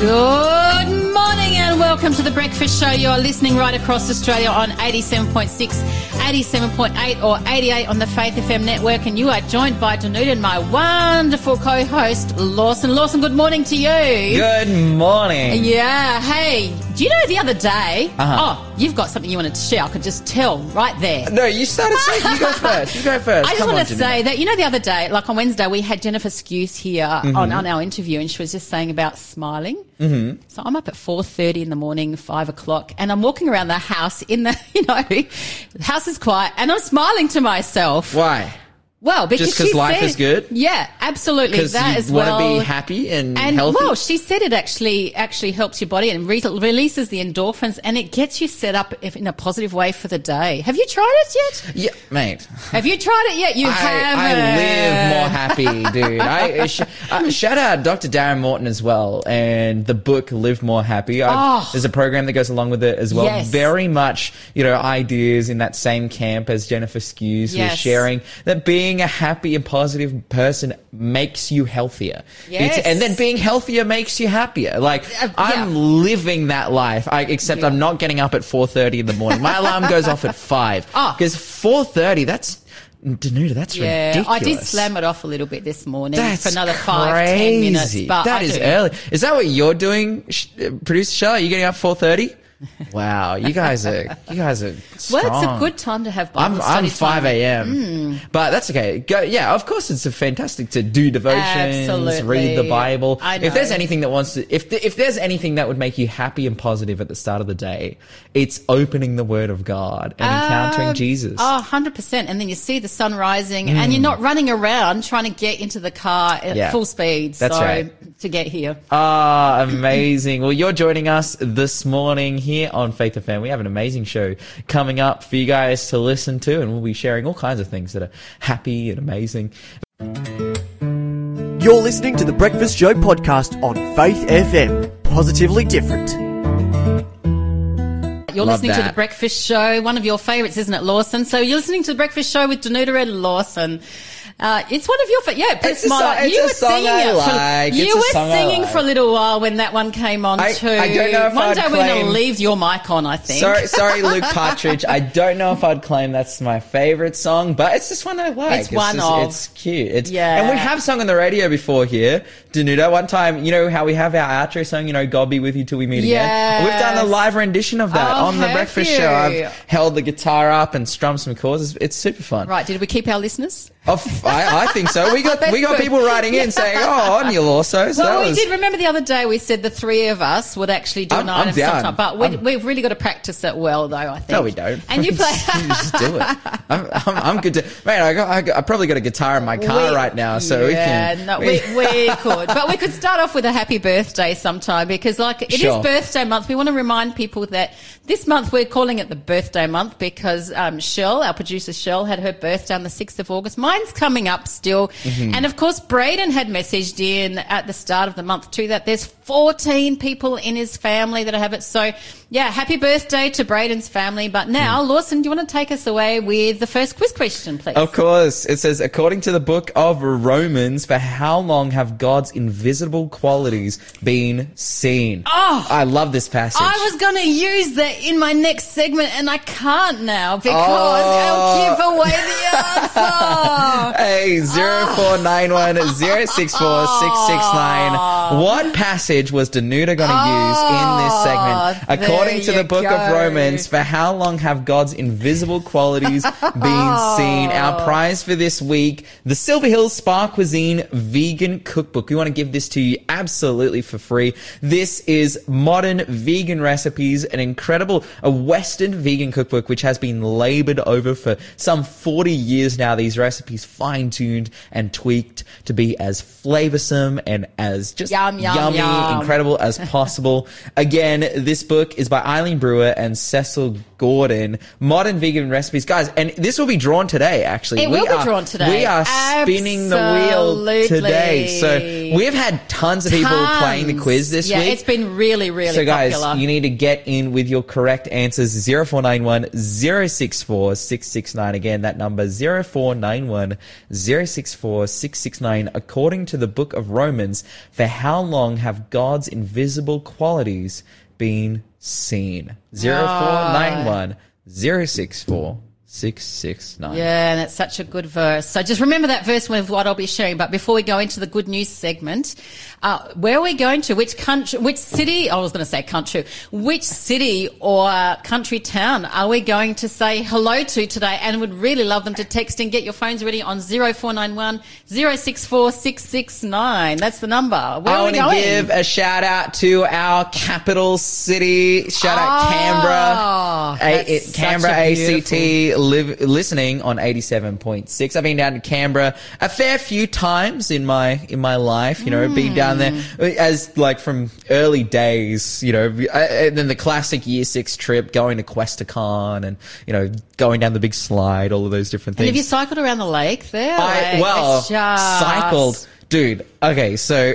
Good morning and welcome to the Breakfast Show. You are listening right across Australia on 87.6, 87.8 or 88 on the Faith FM network and you are joined by Danuta and my wonderful co-host Lawson. Lawson, good morning to you. Good morning. Yeah, hey, do you know the other day? Uh-huh. Oh, you've got something you wanted to share. I could just tell right there. No, you started saying you go first. You go first. I just Come want on, to Janine. say that you know the other day, like on Wednesday, we had Jennifer Skews here Mm-hmm. on, on our interview, and she was just saying about smiling. Mm-hmm. So I'm up at four thirty in the morning, five o'clock, and I'm walking around the house in the you know, the house is quiet, and I'm smiling to myself. Why? Well, because Just life said- is good? Yeah, absolutely. Because That you as want to be happy and, And healthy. well, she said it actually actually helps your body and re- releases the endorphins, and it gets you set up if- in a positive way for the day. Have you tried it yet? yeah, mate. Have you tried it yet? You I, have. I live more happy, dude. I sh- uh, shout out Dr. Darren Morton as well, and the book "Live More Happy." Oh. There's a program that goes along with it as well. Yes. Very much, you know, ideas in that same camp as Jennifer Skews yes. was sharing that being a happy and positive person makes you healthier. Yes. and then being healthier makes you happier. Like Uh, I'm yeah. living that life. I, except Yeah. I'm not getting up at 4:30 in the morning. My alarm goes off at five Oh. because 4:30. That's Danuta, that's Yeah, ridiculous. I did slam it off a little bit this morning That's for another five, ten minutes. But That I is do. early. Is that what you're doing, uh, producer Shah? Are you getting up 4:30? wow, you guys are you guys are. Well, it's a good time to have Bible I'm, study I'm 5 time. Mm. a.m. But that's okay. Go, yeah, of course it's a fantastic to do devotions, Absolutely. read the Bible. I If there's anything that wants to, if, the, if there's anything that would make you happy and positive at the start of the day, it's opening the Word of God and encountering Um, Jesus. Oh, 100%. And then you see the sun rising and you're not running around trying to get into the car at Mm. Yeah. full speed. That's so, right. to get here. Ah, amazing. well, you're joining us this morning here on Faith of FM. We have an amazing show coming up for you guys to listen to, and we'll be sharing all kinds of things that are happy and amazing. You're listening to the Breakfast Show podcast on Faith FM. Positively different. You're Love listening to. The Breakfast Show, one of your favourites, isn't it, Lawson? So you're listening to The Breakfast Show with Danuta and Lawson. Uh, it's one of your, fa- yeah, put It's a a smile. song- it's you a were song singing I it. like. For, you were singing like. for a little while when that one came on I- too. I don't know if one I'd day we're going to leave your mic on, I think. Sorry, sorry, Luke Partridge. I don't know if I'd claim that's my favorite song, but it's just one I like. It's one just- of. It's cute. It's Yeah. and we have sung on the radio before here, Danuta. One time, you know how we have our outro song. You know, God be with you till we meet again. We've done a live rendition of that Oh, on the Breakfast you? Show. I've held the guitar up and strummed some chords. It's, it's super fun. Right, did we keep our listeners? Oh, f- I, I think so. We got we got good. people writing in saying, "Oh, on you also." So Well, we was, did remember the other day we said the three of us would actually do an I'm- I'm item sometime, but we, we've really got to practice it well, though. I think. No, we don't. And you play. you just do it. I'm, I'm, I'm good to. Man, I got, I got. I probably got a guitar in my car We- right now, so yeah, we can. no, we, we could, but we could start off with a happy birthday sometime because, like, it is Sure. birthday month. We want to remind people that this month we're calling it the birthday month because um, Shell, our producer Shell, had her birthday on the sixth of August. Mine's coming up still, Mm-hmm. and of course, Braden had messaged in at the start of the month too that there's 14 people in his family that have it. So, yeah, happy birthday to Braden's family. But now, Mm. Lawson, do you want to take us away with the first quiz question, please? Of course, it says, according to the book of Romans, for how long have God's invisible qualities been seen? Oh! I love this passage. I was going to use that in my next segment, and I can't now because Oh. I'll give away the answer. Hey, zero four nine one zero six four six six nine. What passage was Danuta going to use in this ah, segment? Oh, According to the book go. of Romans, for how long have God's invisible qualities been ah. seen? Our prize for this week, the Silver Hills Spa Cuisine Vegan Cookbook. We want to give this to you absolutely for free. This is modern vegan recipes, an incredible, a Western vegan cookbook, which has been labored over for some 40 years now. These recipes fine tuned and tweaked to be as flavorsome and as just Yum, yum, yummy, yum. Um, incredible as possible. Again, this book is by Eileen Brewer and Cecil Gordon. Modern vegan recipes, guys, and this will be drawn today. Actually, It we will be are, drawn today. We are spinning the wheel today. So we've had tons of people Tons. playing the quiz this yeah, week. it's been really, really so guys, popular. you need to get in with your correct answers 0491 064 669. Again, that number 0491 064 669. According to the book of Romans, for how long have God's invisible qualities being seen? 0491 ah. 064 669. Yeah, and it's such a good verse. So just remember that verse with what I'll be sharing. But before we go into the good news segment, uh, where are we going to? Which country, which city? I was going to say country. Which city or uh, country town are we going to say hello to today? And would really love them to text and get your phones ready on 0491 064 669. That's the number. Where I want to give a shout out to our capital city. Shout out Oh, Canberra. A- it- Canberra ACT live, listening on 87.6. I've been down to Canberra a fair few times in my in my life, you know, been hmm. down there as like from early days, you know, uh, and then the classic year 6 trip going to Questacon and, you know, going down the big slide, all of those different And things. have you cycled around the lake there? I Like, well just- cycled, dude. Okay, so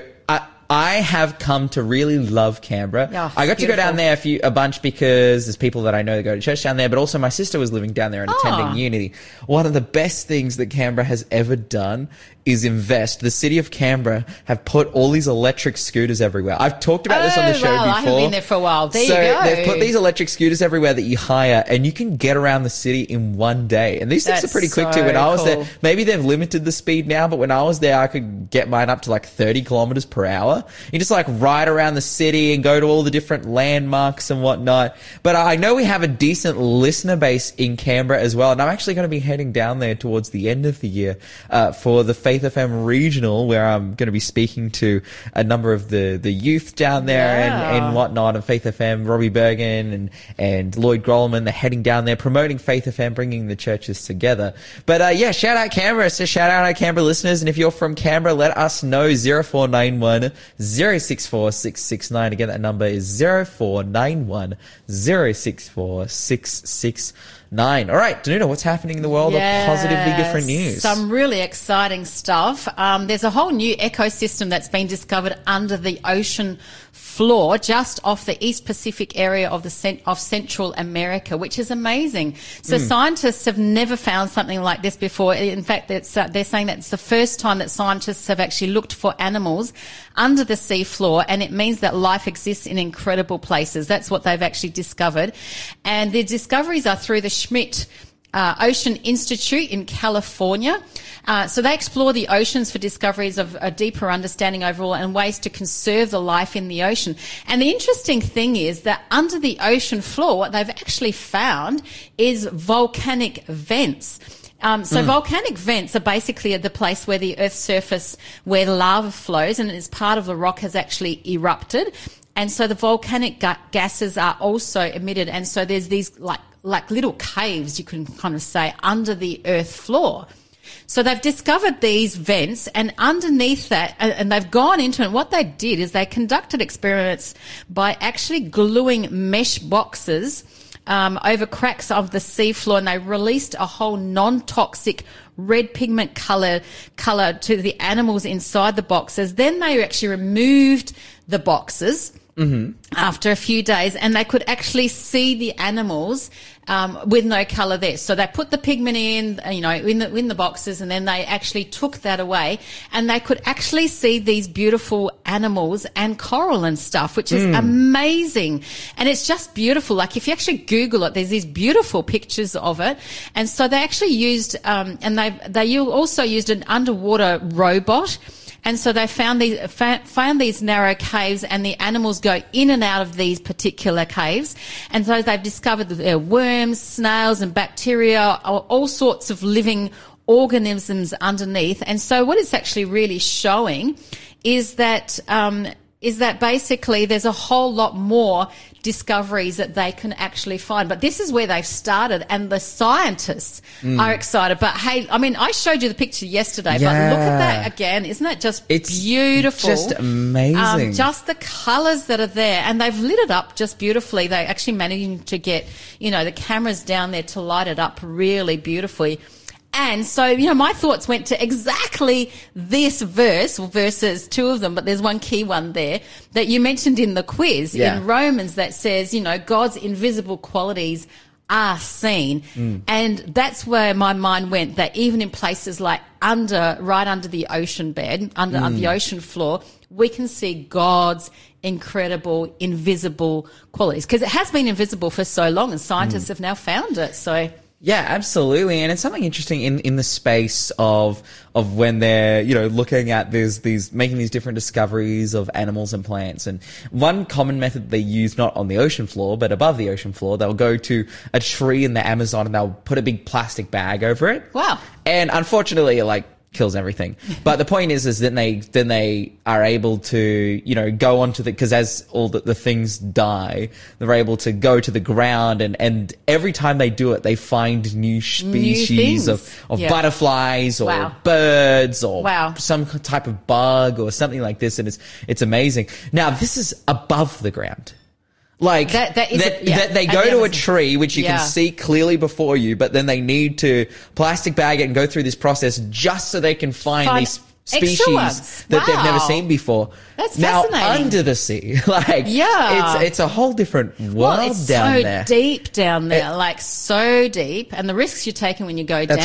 I have come to really love Canberra. Yeah, I got to go down there a few a bunch because there's people that I know that go to church down there, but also my sister was living down there and Ah. attending uni. One of the best things that Canberra has ever done is invest. The city of Canberra have put all these electric scooters everywhere. I've talked about this on the Oh, show well, I before. haven't been there for a while. There you so they've put these electric scooters everywhere that you hire, and you can get around the city in one day. And these things are pretty quick too. When I was cool. there, maybe they've limited the speed now, but when I was there, I could get mine up to like 30 kilometers per hour. You just like ride around the city and go to all the different landmarks and whatnot. But I know we have a decent listener base in Canberra as well. And I'm actually going to be heading down there towards the end of the year, uh, for the Faith FM regional, where I'm going to be speaking to a number of the, the youth down there Yeah. and, and whatnot and Faith FM, Robbie Bergen and, and Lloyd Grolman, they're heading down there promoting Faith FM, bringing the churches together. But, uh, yeah, shout out Canberra. So shout out our Canberra listeners. And if you're from Canberra, let us know 0491 064 669. Again, that number is 0491 064 669. All right, Danuta, what's happening in the world of positively different news? Some really exciting stuff. Um, there's a whole new ecosystem that's been discovered under the ocean floor, just off the East Pacific area of the cent- of Central America, which is amazing. So Hmm. scientists have never found something like this before. In fact, it's, uh, they're saying that it's the first time that scientists have actually looked for animals under the sea floor, and it means that life exists in incredible places. That's what they've actually discovered, and the discoveries are through the Schmidt uh, Ocean Institute in California. Uh, so they explore the oceans for discoveries of a deeper understanding overall and ways to conserve the life in the ocean. And the interesting thing is that under the ocean floor, what they've actually found is volcanic vents. Um, so volcanic vents are basically the place where the Earth's surface, where the lava flows, and it's part of the rock has actually erupted. And so the volcanic ga- gases are also emitted. And so there's these like, like little caves, you can kind of say, under the earth floor. So they've discovered these vents and underneath that, and they've gone into it. What they did is they conducted experiments by actually gluing mesh boxes um, over cracks of the seafloor and they released a whole non-toxic red pigment color color to the animals inside the boxes. Then they actually removed the boxes after a few days and they could actually see the animals um, with no color there. So they put the pigment in, you know, in the, in the boxes and then they actually took that away and they could actually see these beautiful animals and coral and stuff, which is amazing. And it's just beautiful. Like if you actually Google it, there's these beautiful pictures of it. And so they actually used, um, and they, they also used an underwater robot. And so they found these found these narrow caves, and the animals go in and out of these particular caves. And so they've discovered that there are worms, snails, and bacteria, all, sorts of living organisms underneath. And so what it's actually really showing is that um, is that basically there's a whole lot more discoveries that they can actually find. But this is where they've started, and the scientists Mm. are excited. But hey, I mean, I showed you the picture yesterday, but look at that again. Isn't that just It's beautiful? just amazing. Um, just the colours that are there, and they've lit it up just beautifully. They actually managed to get, you know, the cameras down there to light it up really beautifully. And so, you know, my thoughts went to exactly this verse, verses, two of them, but there's one key one there that you mentioned in the quiz Yeah. in Romans that says, you know, God's invisible qualities are seen. Mm. And that's where my mind went that even in places like under, right under the ocean bed, under, under Mm. the ocean floor, we can see God's incredible, invisible qualities. Because it has been invisible for so long and Mm. scientists have now found it. So, Yeah, absolutely. And it's something interesting in, in the space of of when they're, you know, looking at these these making these different discoveries of animals and plants. And one common method they use not on the ocean floor, but above the ocean floor, they'll go to a tree in the Amazon and they'll put a big plastic bag over it. Wow. And unfortunately like kills everything. But the point is is then they then they are able to, you know, go onto the because as all the, the things die, they're able to go to the ground and and every time they do it they find new species things. of, of Yeah. butterflies or Wow. birds or Wow. some type of bug or something like this and it's it's amazing. Now this is above the ground. Like That- that is a- that, yeah, that they go the to a tree which you Yeah. can see clearly before you, but then they need to plastic bag it and go through this process just so they can find, Find these species that they've never seen before. That's now fascinating. under the sea, like Yeah. it's it's a whole different world well, it's down so there. deep down there, It- like so deep. And the risks you're taking when you go down.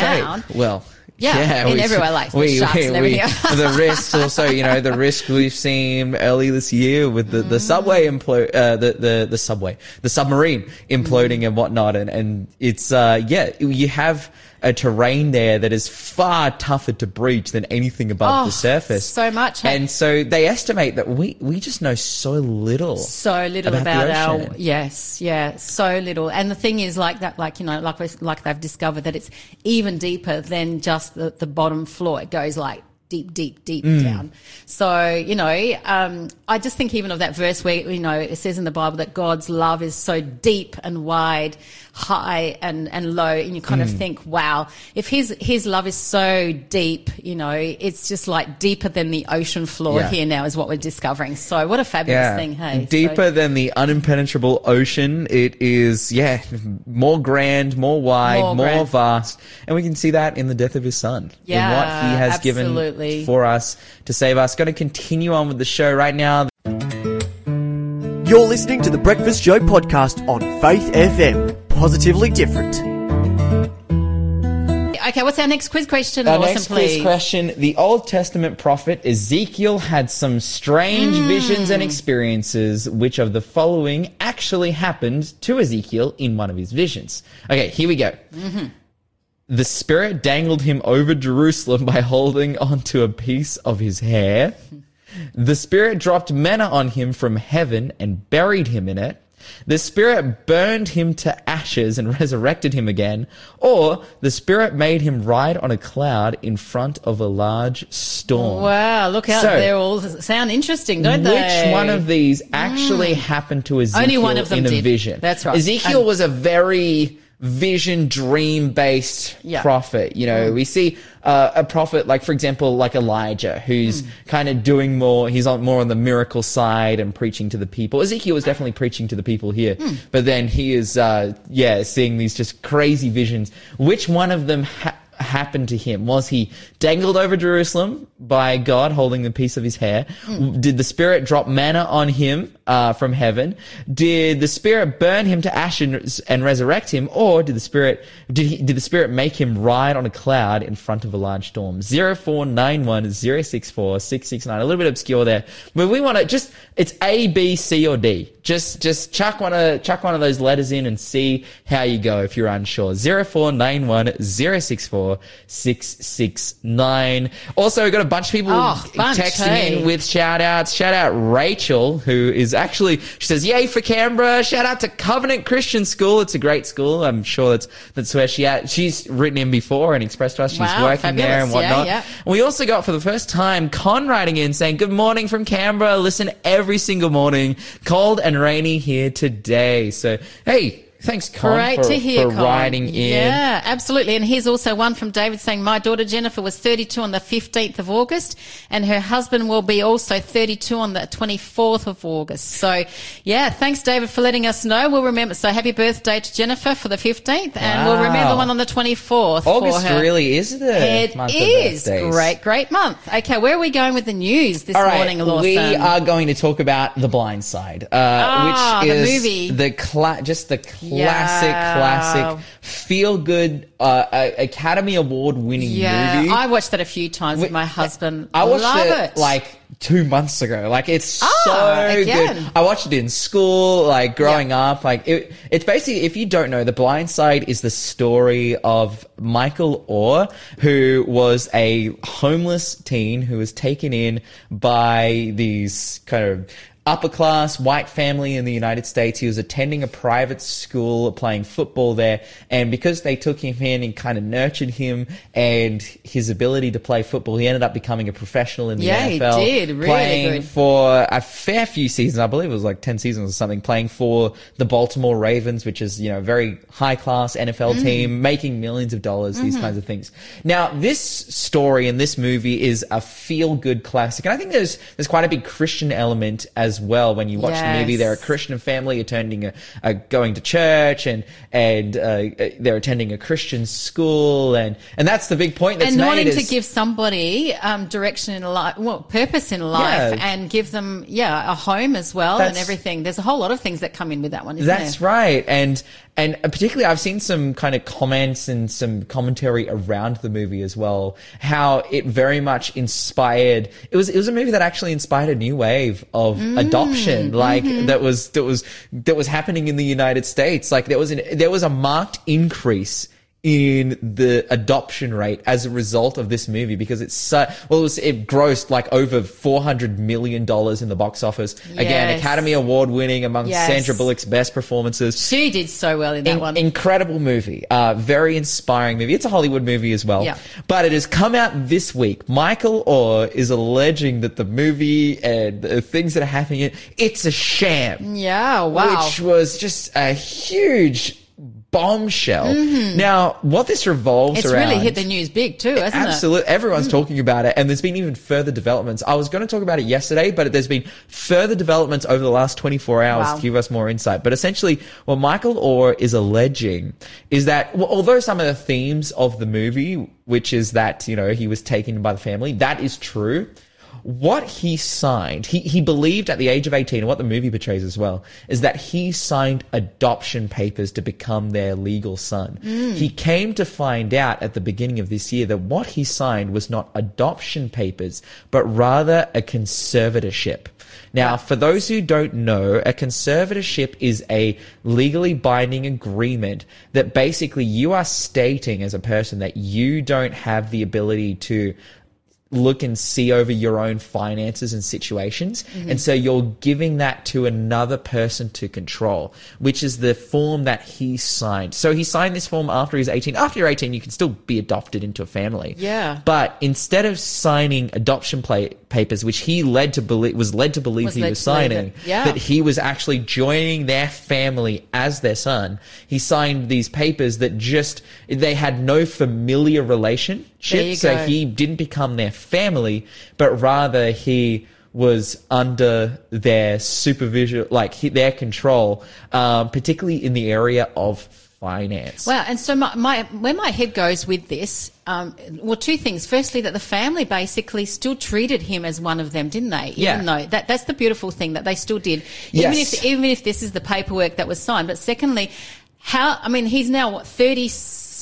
right. Well. Yeah, in everywhere, like the sharks and everything. the risks also, you know, the risk we've seen early this year with the, the subway implo- uh, the, the, the subway, the submarine imploding and whatnot. And, and it's, uh, yeah, you have a terrain there that is far tougher to breach than anything above Oh, the surface. so much. And so they estimate that we, we just know so little. so little About about, our yes yeah so little and the thing is like that like you know like we like they've discovered that it's even deeper than just the, the bottom floor it goes like deep deep deep Mm. down so you know um, i just think even of that verse where you know it says in the bible that god's love is so deep and wide high and and low and you kind of Mm. think wow if his his love is so deep you know it's just like deeper than the ocean floor Yeah. here now is what we're discovering so what a fabulous thing hey So- Deeper than the unimpenetrable ocean. It is, yeah, more grand, more wide, More more, vast. And we can see that in the death of his son. Yeah, in what he has absolutely. given for us to save us. Going to continue on with the show right now. You're listening to the Breakfast Show podcast on Faith FM. Positively different. Okay, what's our next quiz question? Our Lawson, next please. quiz question. The Old Testament prophet Ezekiel had some strange Hmm. visions and experiences. Which of the following actually happened to Ezekiel in one of his visions? Okay, here we go. Mm-hmm. The Spirit dangled him over Jerusalem by holding onto a piece of his hair. The Spirit dropped manna on him from heaven and buried him in it. The Spirit burned him to ashes and resurrected him again. Or the Spirit made him ride on a cloud in front of a large storm. Wow, look out. So- they all sound interesting, don't Which they? Which one of these mm. actually happened to Ezekiel Only one of them in a did. vision? That's right. Ezekiel And- was a very vision dream based Yeah. prophet. You Mm. know, we see uh, a prophet like, for example, like Elijah, who's Mm. kind of doing more, he's on more on the miracle side and preaching to the people. Ezekiel was definitely preaching to the people here, Mm. but then he is, uh, yeah, seeing these just crazy visions. Which one of them ha- happened to him? Was he dangled over Jerusalem by God holding the piece of his hair? Did the Spirit drop manna on him uh, from heaven? Did the Spirit burn him to ashes and resurrect him, or did the Spirit did he did the Spirit make him ride on a cloud in front of a large storm? Zero four nine one zero six four six six nine. A little bit obscure there, but we want to just it's A, B, C, or D. Just just chuck one of chuck one of those letters in and see how you go if you're unsure. Zero four nine one zero six four six six nine. Also, we've got a bunch of people Oh, bunch, texting hey. in with shout outs. Shout out Rachel, who is actually she says, Yay for Canberra. Shout out to Covenant Christian School. It's a great school. I'm sure that's that's where she at. She's written in before and expressed to us she's Wow, working there and fabulous. Yeah, whatnot. yeah. We also got for the first time Con writing in saying, Good morning from Canberra. Listen every single morning. Cold and rainy here today. So hey, thanks Con Great for, to hear, for writing in. Yeah, absolutely. And here's also one from David saying, My daughter Jennifer was 32 on the 15th of August, and her husband will be also 32 on the 24th of August. So, yeah, thanks, David, for letting us know. We'll remember. So, happy birthday to Jennifer for the 15th, and we'll remember Wow. one on the 24th. for August really is the It month of is great, great month. Okay, where are we going with the news this right, morning, Lawson? we are going to talk about The Blind Side, uh, Ah, which the is movie. the cla- just the classic, Yeah. classic, feel good, uh, Academy Award winning Yeah, movie. I watched that a few times with my husband. I watched Love it, it, like two months ago. Like it's Ah, so again. good. I watched it in school, like growing up. Like it, it's basically, if you don't know, The Blind Side is the story of Michael Oher, who was a homeless teen who was taken in by these kind of upper class white family in the United States. He was attending a private school, playing football there, and because they took him in and kind of nurtured him and his ability to play football, he ended up becoming a professional in the Yeah, he NFL. did. Really playing good. for a fair few seasons. I believe it was like ten seasons or something. Playing for the Baltimore Ravens, which is you know a very high class NFL Mm. team, making millions of dollars. These Mm-hmm. kinds of things. Now, this story and this movie is a feel good classic, and I think there's there's quite a big Christian element as well when you watch the movie. They're a Christian family attending a, a going to church and and uh, they're attending a Christian school and and that's the big point that's and wanting to give somebody um, direction in life, well, purpose in life, Yeah. and give them, yeah, a home as well and everything. There's a whole lot of things that come in with that one, isn't That's there? right, and and particularly I've seen some kind of comments and some commentary around the movie as well. How it very much inspired. It was it was a movie that actually inspired a new wave of Mm, adoption, like mm-hmm. that was that was that was happening in the United States. Like there was an there was a marked increase in the adoption rate as a result of this movie because it's so well it, was, it grossed like over 400 million dollars in the box office yes. again academy award winning among Yes. sandra bullock's best performances She did so well in that In- one. incredible movie uh, very inspiring movie it's a hollywood movie as well Yeah. but it has come out this week michael oher is alleging that the movie and the things that are happening it's a sham yeah, wow. which was just a huge bombshell. Now, what this revolves Mm-hmm. it's around really hit the news big too, hasn't it? Absolutely. Everyone's talking about it, and there's been even further developments. I was going to talk about it yesterday, but there's been further developments over the last 24 hours Wow. to give us more insight. But essentially, what Michael Oher is alleging is that, well, although some of the themes of the movie, which is that, you know, he was taken by the family, that is true. What he signed, he, he believed at the age of 18, and what the movie portrays as well, is that he signed adoption papers to become their legal son. Mm. He came to find out at the beginning of this year that what he signed was not adoption papers, but rather a conservatorship. Now, for those who don't know, a conservatorship is a legally binding agreement that basically you are stating as a person that you don't have the ability to look and see over your own finances and situations. Mm-hmm. And so you're giving that to another person to control, which is the form that he signed. So he signed this form after he's 18. After you're 18, you can still be adopted into a family. Yeah. But instead of signing adoption play- papers, which he led to believe, was led to believe Was he was signing. Yeah. that he was actually joining their family as their son. He signed these papers that just, they had no familiar relationship. So go. he didn't become their family, but rather he was under their supervision, like their control, um, particularly in the area of finance. Wow, and so my, my where my head goes with this, um, well, two things. Firstly, that the family basically still treated him as one of them, didn't they? Yeah. Even though that that's the beautiful thing that they still did, Yes. even if even if this is the paperwork that was signed. But secondly, how I mean, he's now what thirty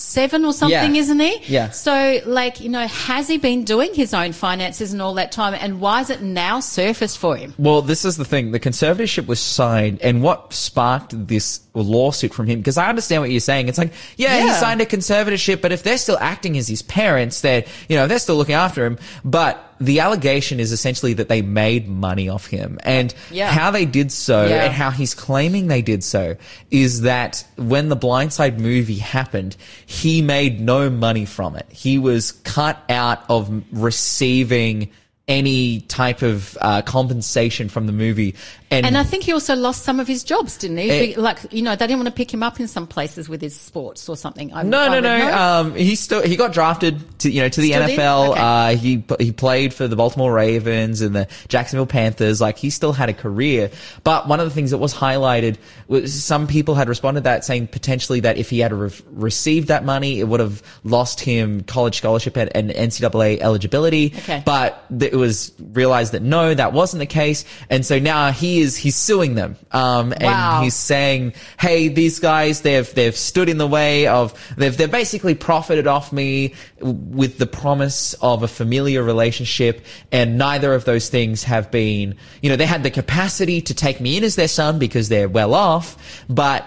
seven or something, Yeah. isn't he? Yeah. So, like, you know, has he been doing his own finances and all that time? And why is it now surfaced for him? Well, this is the thing. The conservatorship was signed, and what sparked this lawsuit from him? Because I understand what you're saying. It's like, yeah, he signed a conservatorship, but if they're still acting as his parents, they're, you know, they're still looking after him. But the allegation is essentially that they made money off him. And Yeah. how they did so, Yeah. and how he's claiming they did so, is that when the Blindside movie happened, he made no money from it. He was cut out of receiving any type of uh, compensation from the movie. And, And I think he also lost some of his jobs, didn't he? Eh. like, you know, they didn't want to pick him up in some places with his sports or something. I, no, I no, no. Um, he still he got drafted to you know to the Still? NFL. Okay. Uh, he he played for the Baltimore Ravens and the Jacksonville Panthers. Like he still had a career. But one of the things that was highlighted was some people had responded to that saying potentially that if he had re- received that money, it would have lost him college scholarship and, and NCAA eligibility. Okay. But it was realized that no, that wasn't the case. And so now he he is he's suing them, um, Wow. and he's saying, "Hey, these guys, they've they've stood in the way of they've they've basically profited off me with the promise of a familiar relationship, and neither of those things have been, you know, they had the capacity to take me in as their son because they're well off, but."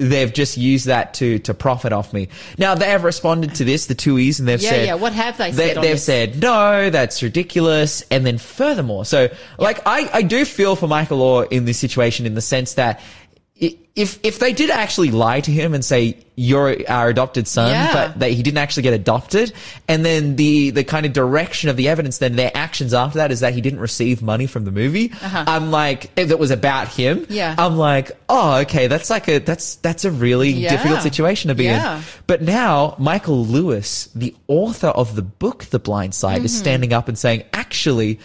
They've just used that to to profit off me. Now they have responded to this, the Tuohys, and they've Yeah, said, yeah. What have they they, said on they've this? said no, that's ridiculous. And then furthermore, so like I, I do feel for Michael Oher in this situation in the sense that if if they did actually lie to him and say you're our adopted son, Yeah. but that he didn't actually get adopted, and then the the kind of direction of the evidence, then their actions after that is that he didn't receive money from the movie. Uh-huh. I'm like, if it was about him, Yeah. I'm like, oh, okay, that's like a that's that's a really Yeah. difficult situation to be Yeah. in. But now Michael Lewis, the author of the book The Blind Side, is Mm-hmm. standing up and saying, actually,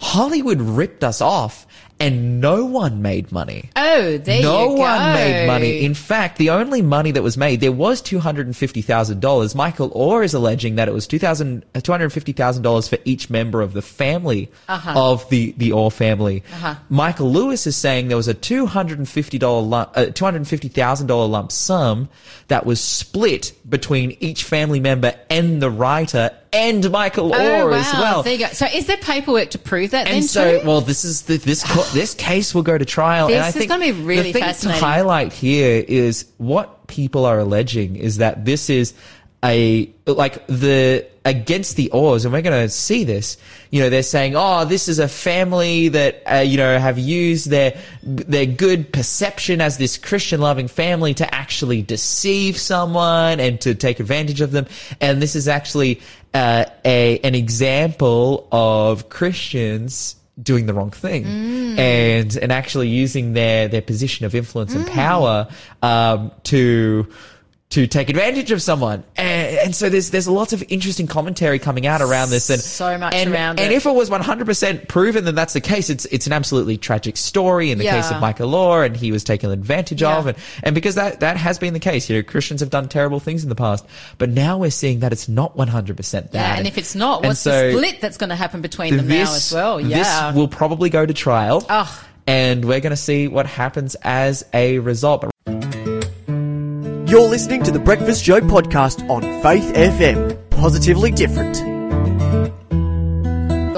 Hollywood ripped us off and no one made money. Oh, there no you go. No one made money. In fact, the only money that was made, there was $250,000. Michael Oher is alleging that it was 2,000 uh, $250,000 for each member of the family Uh-huh. of the, the Oher family. Uh-huh. Michael Lewis is saying there was a $250 lump, uh, $250,000 lump sum that was split between each family member and the writer and Michael Oh, Oher wow. as well. There you go. So is there paperwork to prove that then And so, too? well, this is the, this co- this case will go to trial. This and I is think gonna be really the thing to highlight here is what people are alleging is that this is a like the against the Ohers, and we're going to see this. You know, they're saying, "Oh, this is a family that uh, you know have used their their good perception as this Christian loving family to actually deceive someone and to take advantage of them." And this is actually uh, a an example of Christians doing the wrong thing and and actually using their their position of influence and power um, to to take advantage of someone. And, and so there's there's lots of interesting commentary coming out around this and So much and, around and it. if it was 100% proven then that's the case it's it's an absolutely tragic story in the case of Michael Law and he was taken advantage Yeah. of and and because that that has been the case you know Christians have done terrible things in the past but now we're seeing that it's not 100% that yeah, and if it's not, what's so- the split that's going to happen between them now as well? Yeah. this will probably go to trial. Ugh. And we're going to see what happens as a result. You're listening to the Breakfast Show podcast on Faith FM. Positively different.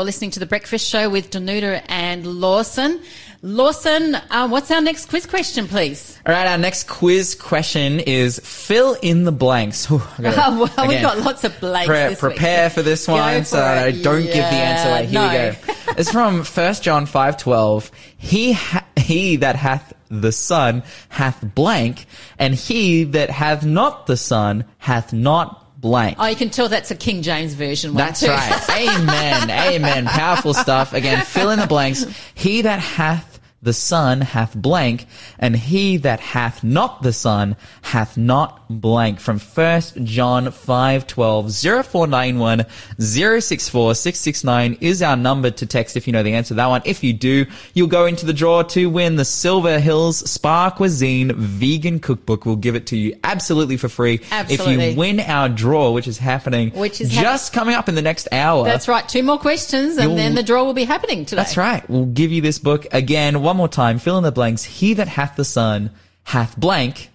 You're listening to the Breakfast Show with Danuta and Lawson. Lawson, uh, what's our next quiz question, please? All right, our next quiz question is fill in the blanks. I gotta- Oh, well, we've got lots of blanks pre- this week. prepare for this one so for that I don't give the answer away. Here Yeah, we go. It's from 1 John 5:12. He ha- he that hath the Son hath blank, and he that hath not the Son hath not blank. Oh, you can tell that's a King James version one That's too. right. Amen. Amen. Powerful stuff. Again, fill in the blanks. He that hath the Son hath blank, and he that hath not the Son hath not blank. From 1 John 512 0491 064 669 is our number to text if you know the answer to that one. If you do, you'll go into the draw to win the Silver Hills Spa Cuisine Vegan Cookbook. We'll give it to you absolutely for free. If you win our draw, which is happening Which is just coming up in the next hour. That's right. Two more questions, and then the draw will be happening today. That's right. We'll give you this book again one more time. Fill in the blanks. He that hath the Son hath blank,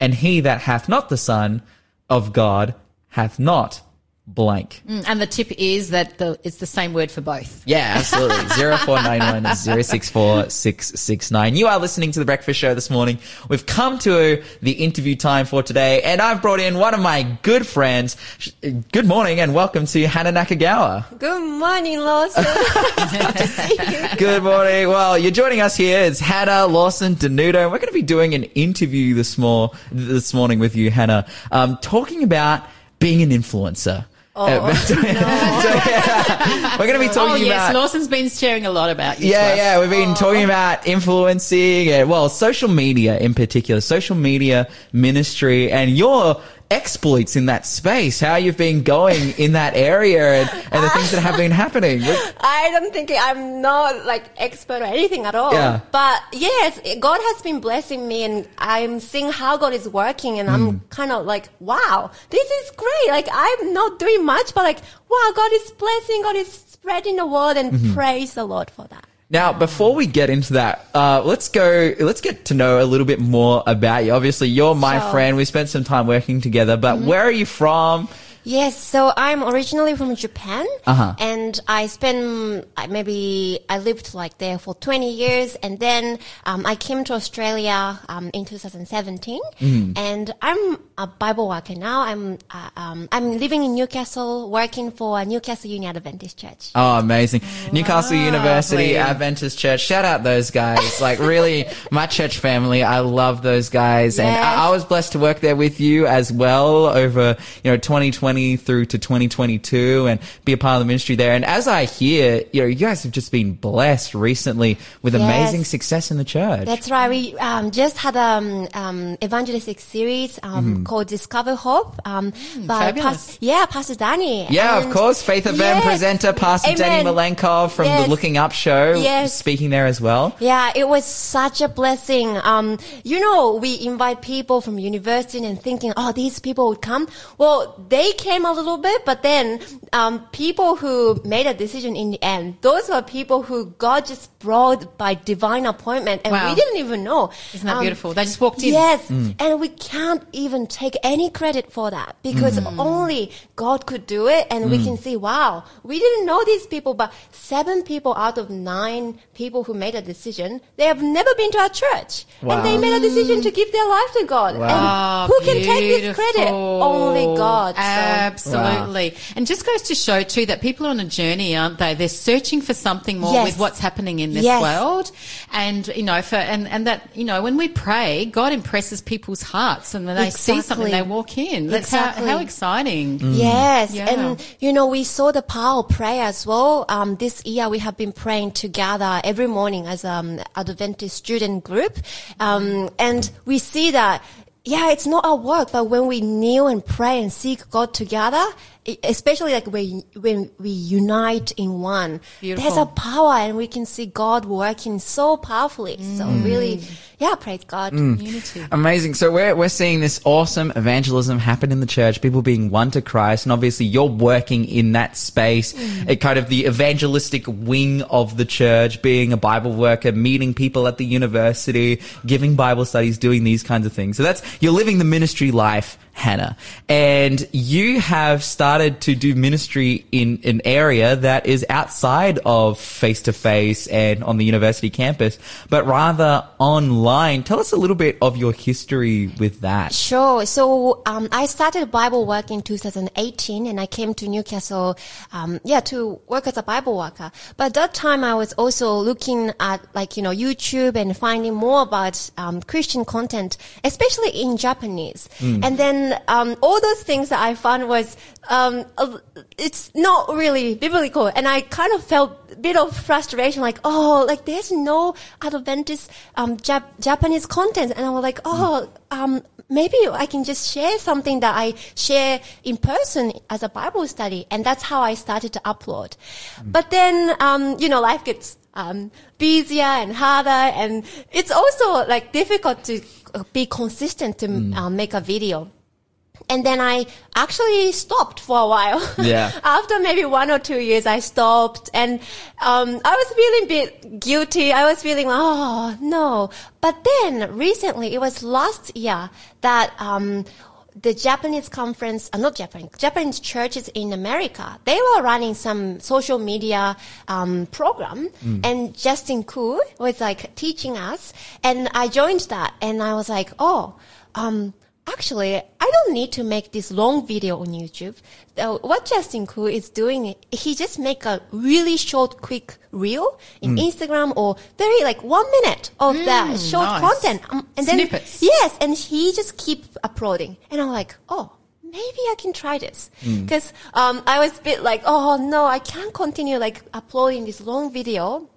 and he that hath not the Son of God hath not blank. Mm, And the tip is that the, it's the same word for both. Yeah, absolutely. 0491 064 669. You are listening to The Breakfast Show this morning. We've come to the interview time for today, and I've brought in one of my good friends. Good morning, and welcome to Hannah Nakagawa. Good morning, Lawson. Good to see you. Good morning. Well, you're joining us here. It's Hannah Lawson Danuta, and we're going to be doing an interview this more this morning with you, Hannah, um, talking about being an influencer. Oh, uh, we're going to be talking Oh yes, about Lawson's been sharing a lot about you. yeah, yeah. We've been talking about influencing and well, social media in particular, social media ministry and your exploits in that space, how you've been going in that area and, and the things that have been happening. I don't think I'm not like expert or anything at all. Yeah. But yes, God has been blessing me and I'm seeing how God is working and Hmm. I'm kind of like, wow, this is great. Like I'm not doing much, but like, wow, God is blessing, God is spreading the word and Mm-hmm. praise the Lord for that. Now, before we get into that, uh, let's go. Let's get to know a little bit more about you. Obviously, you're my Sure. friend. We spent some time working together. But where are you from? Yes, so I'm originally from Japan, Uh-huh. and I spent uh, maybe I lived like there for 20 years, and then um, I came to Australia um, in 2017, Mm-hmm. and I'm a Bible worker now. I'm uh, um, I'm living in Newcastle, working for Newcastle Union Adventist Church. Oh, amazing. Newcastle University Lovely. Adventist Church. Shout out those guys. Like really, my church family. I love those guys. And I, I was blessed to work there with you as well over, you know, 2020 through to 2022 and be a part of the ministry there. And as I hear, you know, you guys have just been blessed recently with Yes. amazing success in the church. That's right. We um, just had um, um, evangelistic series um, called Discover Hope um, by. Pas- yeah, Pastor Danny. yeah, of course. Faith FM Yes. presenter, Pastor Danny Amen. Malenkov from the Looking Up show, Yes. speaking there as well. Yeah, it was such a blessing. Um, you know, we invite people from university and thinking, oh, these people would come. Well, they came a little bit, but then um, people who made a decision in the end, those were people who God just brought by divine appointment, and Wow. we didn't even know. Isn't that Um, beautiful? They just walked in. Yes, and we can't even take any credit for that because Mm. only God could do it, and we can see, wow, we didn't know these people, but seven people out of nine people who made a decision, they have never been to our church, and they made a decision to give their life to God. Wow. And who can take this credit? Only God. So- Absolutely. And just goes to show too that people are on a journey, aren't they? They're searching for something more Yes. with what's happening in this Yes. world. And, you know, for, and, and that, you know, when we pray, God impresses people's hearts and when they see something, they walk in. That's Exactly. how, how exciting. Yes, Yeah. and you know we saw the power of prayer as well. Um, this year we have been praying together every morning as um Adventist student group, um, and we see that. Yeah, it's not our work, but when we kneel and pray and seek God together, especially like when, when we unite in one, Beautiful. there's a power and we can see God working so powerfully. So mm. really, yeah, praise God. Mm. Unity. Amazing. So we're we're seeing this awesome evangelism happen in the church, people being won to Christ, and obviously you're working in that space, mm. it kind of the evangelistic wing of the church, being a Bible worker, meeting people at the university, giving Bible studies, doing these kinds of things. So that's you're living the ministry life, Hannah. And you have started to do ministry in an area that is outside of face to face and on the university campus, but rather online. Tell us a little bit of your history with that. Sure. So um, I started Bible work in 2018, and I came to Newcastle, um, yeah, to work as a Bible worker. But at that time, I was also looking at like you know YouTube and finding more about um, Christian content, especially in Japanese. And then um, all those things that I found was um, it's not really biblical, and I kind of felt a bit of frustration, like oh, like there's no Adventist um, Jap- Japanese content, and I was like oh. Um, maybe I can just share something that I share in person as a Bible study. And that's how I started to upload. But then, um, you know, life gets, um, busier and harder. And it's also like difficult to be consistent to uh, make a video. And then I actually stopped for a while. Yeah. After maybe one or two years, I stopped and, um, I was feeling a bit guilty. I was feeling, oh, no. But then recently, it was last year that, um, the Japanese conference, uh, not Japanese, Japanese churches in America, they were running some social media um, program, and Justin Koo was like teaching us, and I joined that, and I was like, oh, um, actually, I don't need to make this long video on YouTube. Uh, what Justin Koo is doing, he just make a really short, quick reel in Instagram or very like one minute of that short nice. content. Um, and then Snippets. Yes, and he just keep uploading, and I'm like, oh, maybe I can try this because um, I was a bit like, oh no, I can't continue like uploading this long video.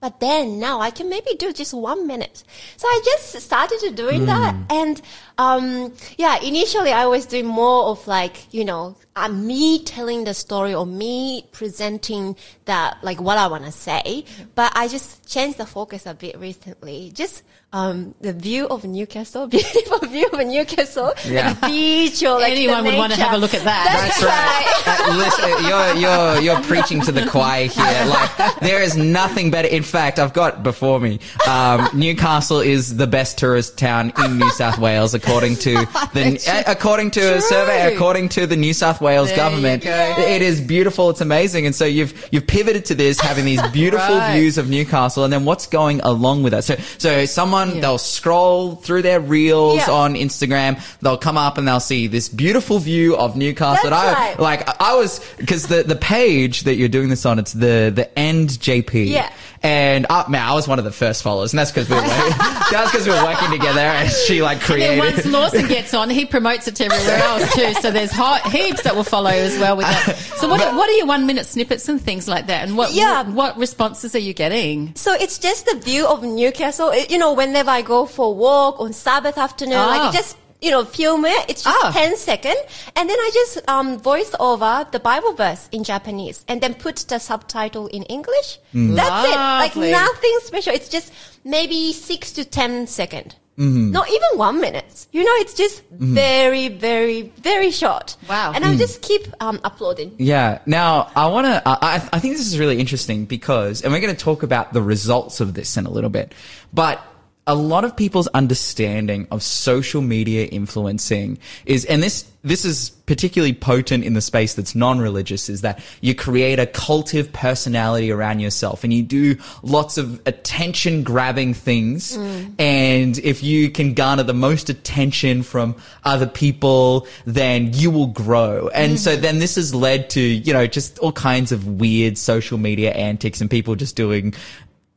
But then now I can maybe do just one minute. So I just started to doing that. And, um, yeah, initially I was doing more of like, you know, uh, me telling the story or me presenting that, like what I want to say. But I just changed the focus a bit recently. Just, um, the view of Newcastle, beautiful view of Newcastle, Yeah. like beach or like Anyone the would want to have a look at that. That's, right. Uh, listen, you're you're you're preaching to the choir here. Like there is nothing better. In fact, I've got before me. Um, Newcastle is the best tourist town in New South Wales, according to the uh, according to a survey, according to the New South Wales There government. It is beautiful. It's amazing. And so you've you've pivoted to this, having these beautiful Right. views of Newcastle, and then what's going along with that? So so someone Yeah. they'll scroll through their reels Yeah. on Instagram. They'll come up and they'll see this beautiful view of Newcastle. That's I right. like I was because the the page that you're doing this on it's the the end JP. Yeah. And uh, man, I was one of the first followers, and that's because we were working, that's because we were working together, and she like And then created. once Lawson gets on, he promotes it to everywhere else too. So there's hot, heaps that will follow as well with that. So what, what are your one minute snippets and things like that? And what, Yeah. what, what responses are you getting? So it's just the view of Newcastle. It- You know, whenever I go for a walk on Sabbath afternoon, Ah. like just you know, film it. It's just Ah. 10 second. And then I just um, voice over the Bible verse in Japanese and then put the subtitle in English. That's it. Like nothing special. It's just maybe six to ten second. Mm-hmm. Not even one minute. You know, it's just very, very, very short. Wow. And I just keep um, uploading. Yeah. Now, I want to, I, I think this is really interesting because, and we're going to talk about the results of this in a little bit, but a lot of people's understanding of social media influencing is, and this, this is particularly potent in the space that's non-religious is that you create a cultive personality around yourself and you do lots of attention grabbing things. Mm. And if you can garner the most attention from other people, then you will grow. And so mm-hmm. then this has led to, you know, just all kinds of weird social media antics and people just doing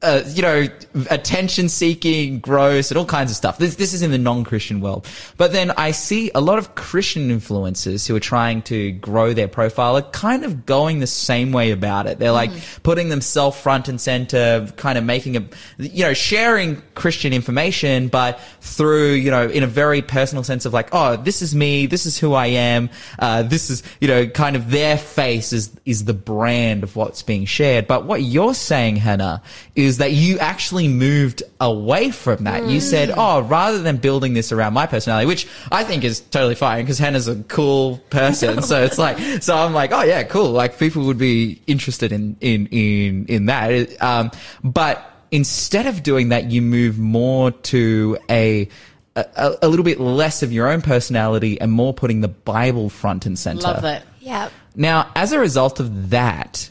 uh, you know, attention seeking, gross, and all kinds of stuff. This, this is in the non-Christian world. But then I see a lot of Christian influencers who are trying to grow their profile are kind of going the same way about it. They're like putting themselves front and center, kind of making a, you know, sharing Christian information, but through, you know, in a very personal sense of like, oh, this is me, this is who I am, uh, this is, you know, kind of their face is, is the brand of what's being shared. But what you're saying, Hannah, is that you actually moved away from that. You said, oh, rather than building this around my personality, which I think is totally fine because Hannah's a cool person. so it's like, so I'm like, oh yeah, cool. Like people would be interested in, in, in, in that. Um, but instead of doing that, you move more to a, a, a little bit less of your own personality and more putting the Bible front and center. Love that. Yeah. Now, as a result of that,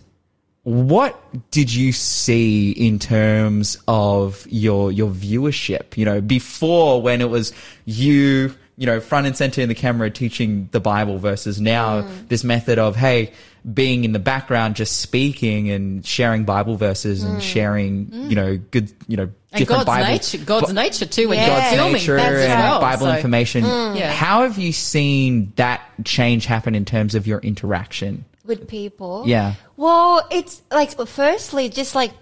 what did you see in terms of your your viewership? You know, before when it was you, you know, front and center in the camera teaching the Bible versus now Mm. this method of hey, being in the background just speaking and sharing Bible verses and sharing, you know, good, you know, Mm. And different God's Bible nature, God's nature too when Yeah. God's filming. nature That's and well. Bible So- information. Yeah. How have you seen that change happen in terms of your interaction? With people. Yeah. Well, it's like firstly, just like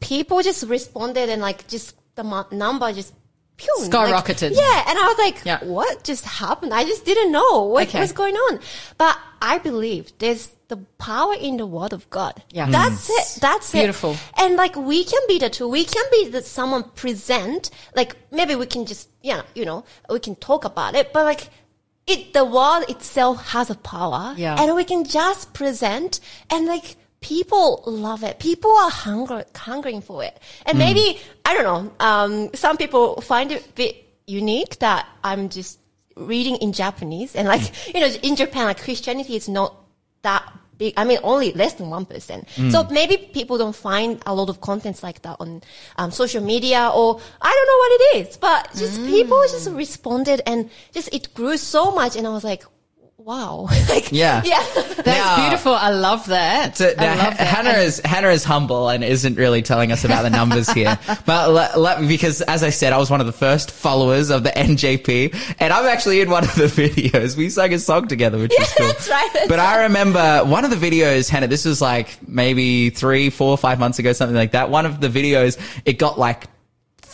people just responded and like just the number just pew, like- Skyrocketed. yeah, and I was like, Yeah. what just happened? I just didn't know what Okay. was going on. But I believe there's the power in the word of God. Yeah. That's mm. it. That's Beautiful. it. And like we can be the two. We can be that someone present. Like maybe we can just yeah, you know, we can talk about it, but like. It, the world itself has a power. Yeah. And we can just present and like people love it. People are hungry, hungering for it. And maybe, I don't know, um, some people find it a bit unique that I'm just reading in Japanese and like, you know, in Japan, like Christianity is not that big. I mean, only less than 1%. So maybe people don't find a lot of contents like that on um, social media or I don't know what it is, but just people just responded and just it grew so much. And I was like, wow. like, Yeah. Yeah. That's Now- beautiful. I love that. So I love that. Hannah is Hannah is humble and isn't really telling us about the numbers here. but let, let- because as I said, I was one of the first followers of the NJP, and I'm actually in one of the videos. We sang a song together, which is cool. that's right, that's but I remember one of the videos, Hannah. This was like maybe three, four, five months ago, something like that. One of the videos, it got like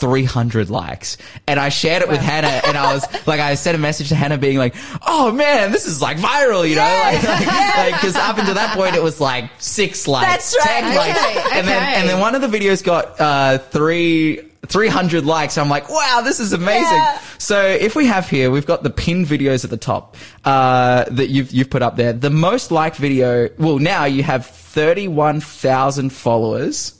300 likes. And I shared it with Hannah and I was like, I sent a message to Hannah being like, oh man, this is like viral, you know, like, like, cause up until that point it was like six likes, That's right. 10 likes. Okay, And then, and then one of the videos got, uh, three, 300 likes. I'm like, wow, this is amazing. Yeah. So if we have here, we've got the pinned videos at the top, uh, that you've, you've put up there. The most liked video, well, now you have 31,000 followers.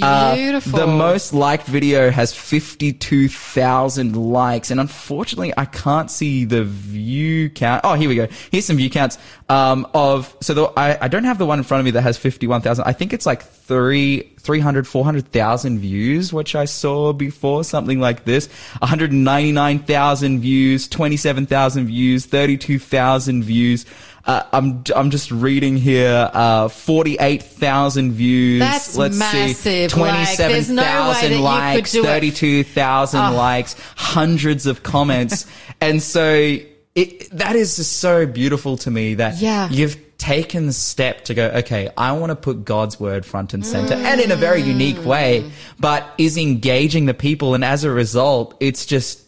Uh, the most liked video has 52,000 likes. And unfortunately, I can't see the view count. Oh, here we go. Here's some view counts, um, of, so the, I, I don't have the one in front of me that has 51,000. I think it's like three, 300, 400,000 views, which I saw before, something like this. 199,000 views, 27,000 views, 32,000 views. Uh, I'm I'm just reading here. Uh, forty-eight thousand views. That's Let's massive. see, Like, twenty-seven there's no way that thousand you could likes, thirty-two thousand Oh. likes, hundreds of comments, and so it that is just so beautiful to me that Yeah. you've taken the step to go. Okay, I want to put God's word front and center, and in a very unique way, Mm. but is engaging the people, and as a result, it's just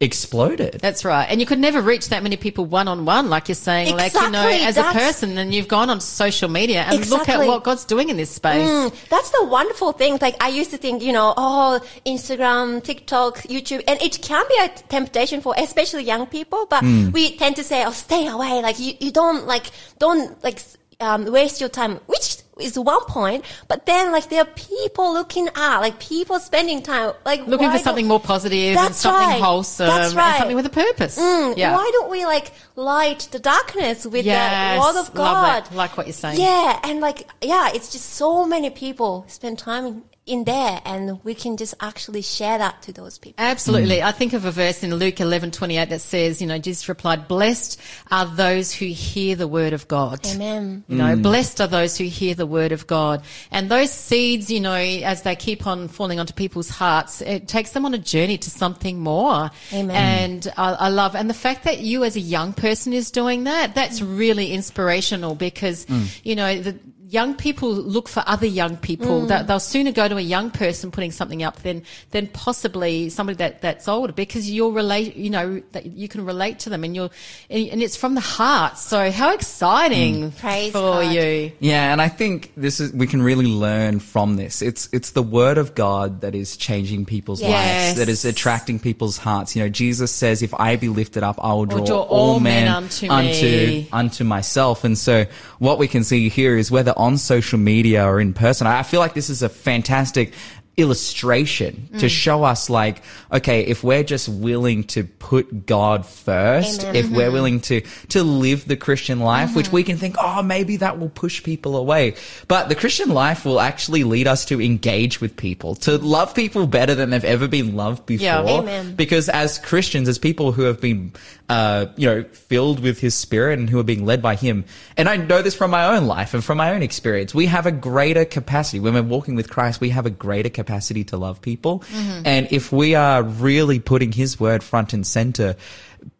exploded. That's right. And you could never reach that many people one on one, like you're saying, like, you know, Exactly. as a person, and you've gone on social media and look at what God's doing in this space. Mm, that's the wonderful thing. Like I used to think, you know, oh, Instagram, TikTok, YouTube, and it can be a temptation for especially young people. But we tend to say, oh, stay away. Like you, you don't like, don't like um, waste your time, which is one point. But then like there are people looking at, like people spending time, like Looking for something more positive and something right. wholesome That's and right. something with a purpose. Mm, yeah. Why don't we like light the darkness with Yes, the word of God? love. Like what you're saying. Yeah, and like yeah, it's just so many people spend time in, in there, and we can just actually share that to those people. Absolutely. Mm. I think of a verse in Luke eleven twenty eight that says, you know, Jesus replied, Blessed are those who hear the word of God. Amen. You know, mm. blessed are those who hear the word of God. And those seeds, you know, as they keep on falling onto people's hearts, it takes them on a journey to something more. Amen. And I, I love, and the fact that you as a young person is doing that, that's mm. really inspirational because, you know, the, young people look for other young people. Mm. That they'll sooner go to a young person putting something up than than possibly somebody that that's older because you'll relate. You know that you can relate to them, and you're and, and it's from the heart. So how exciting mm. Praise for God. you! Yeah, and I think this is we can really learn from this. It's it's the word of God that is changing people's Yes. lives, that is attracting people's hearts. You know, Jesus says, "If I be lifted up, I will draw, draw all men unto unto me." unto myself." And so, what we can see here is whether on social media or in person, I feel like this is a fantastic illustration Mm. to show us like okay if we're just willing to put god first Amen. if Mm-hmm. we're willing to to live the christian life which we can think oh maybe that will push people away but the christian life will actually lead us to engage with people to love people better than they've ever been loved before Yeah. Amen. because as christians as people who have been uh, you know filled with his spirit and who are being led by him and i know this from my own life and from my own experience we have a greater capacity when we're walking with christ we have a greater capacity to love people. And if we are really putting his word front and center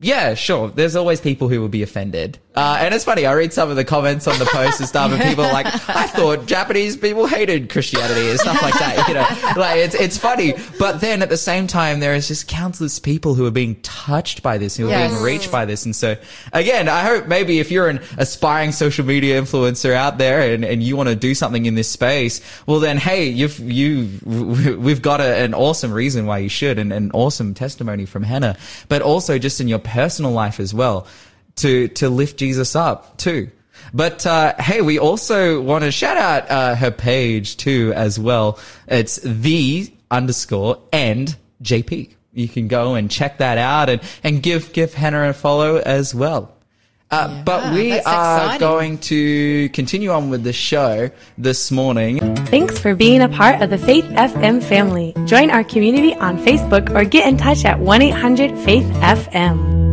yeah, sure. There's always people who will be offended. Uh, and it's funny, I read some of the comments on the post and stuff, and people are like, I thought Japanese people hated Christianity and stuff like that. You know, like it's, it's funny. But then at the same time, there is just countless people who are being touched by this, who are Yes. being reached by this. And so again, I hope maybe if you're an aspiring social media influencer out there and, and you want to do something in this space, well then, hey, you've, you, we've got a, an awesome reason why you should and an awesome testimony from Hannah, but also just in your personal life as well to, to lift Jesus up too. But uh, hey, we also want to shout out uh, her page too as well. It's the underscore and JP. You can go and check that out and, and give give Hannah a follow as well. Uh, but we are exciting. going to continue on with the show this morning. Thanks for being a part of the Faith FM family. Join our community on Facebook or get in touch at 1 800 Faith FM.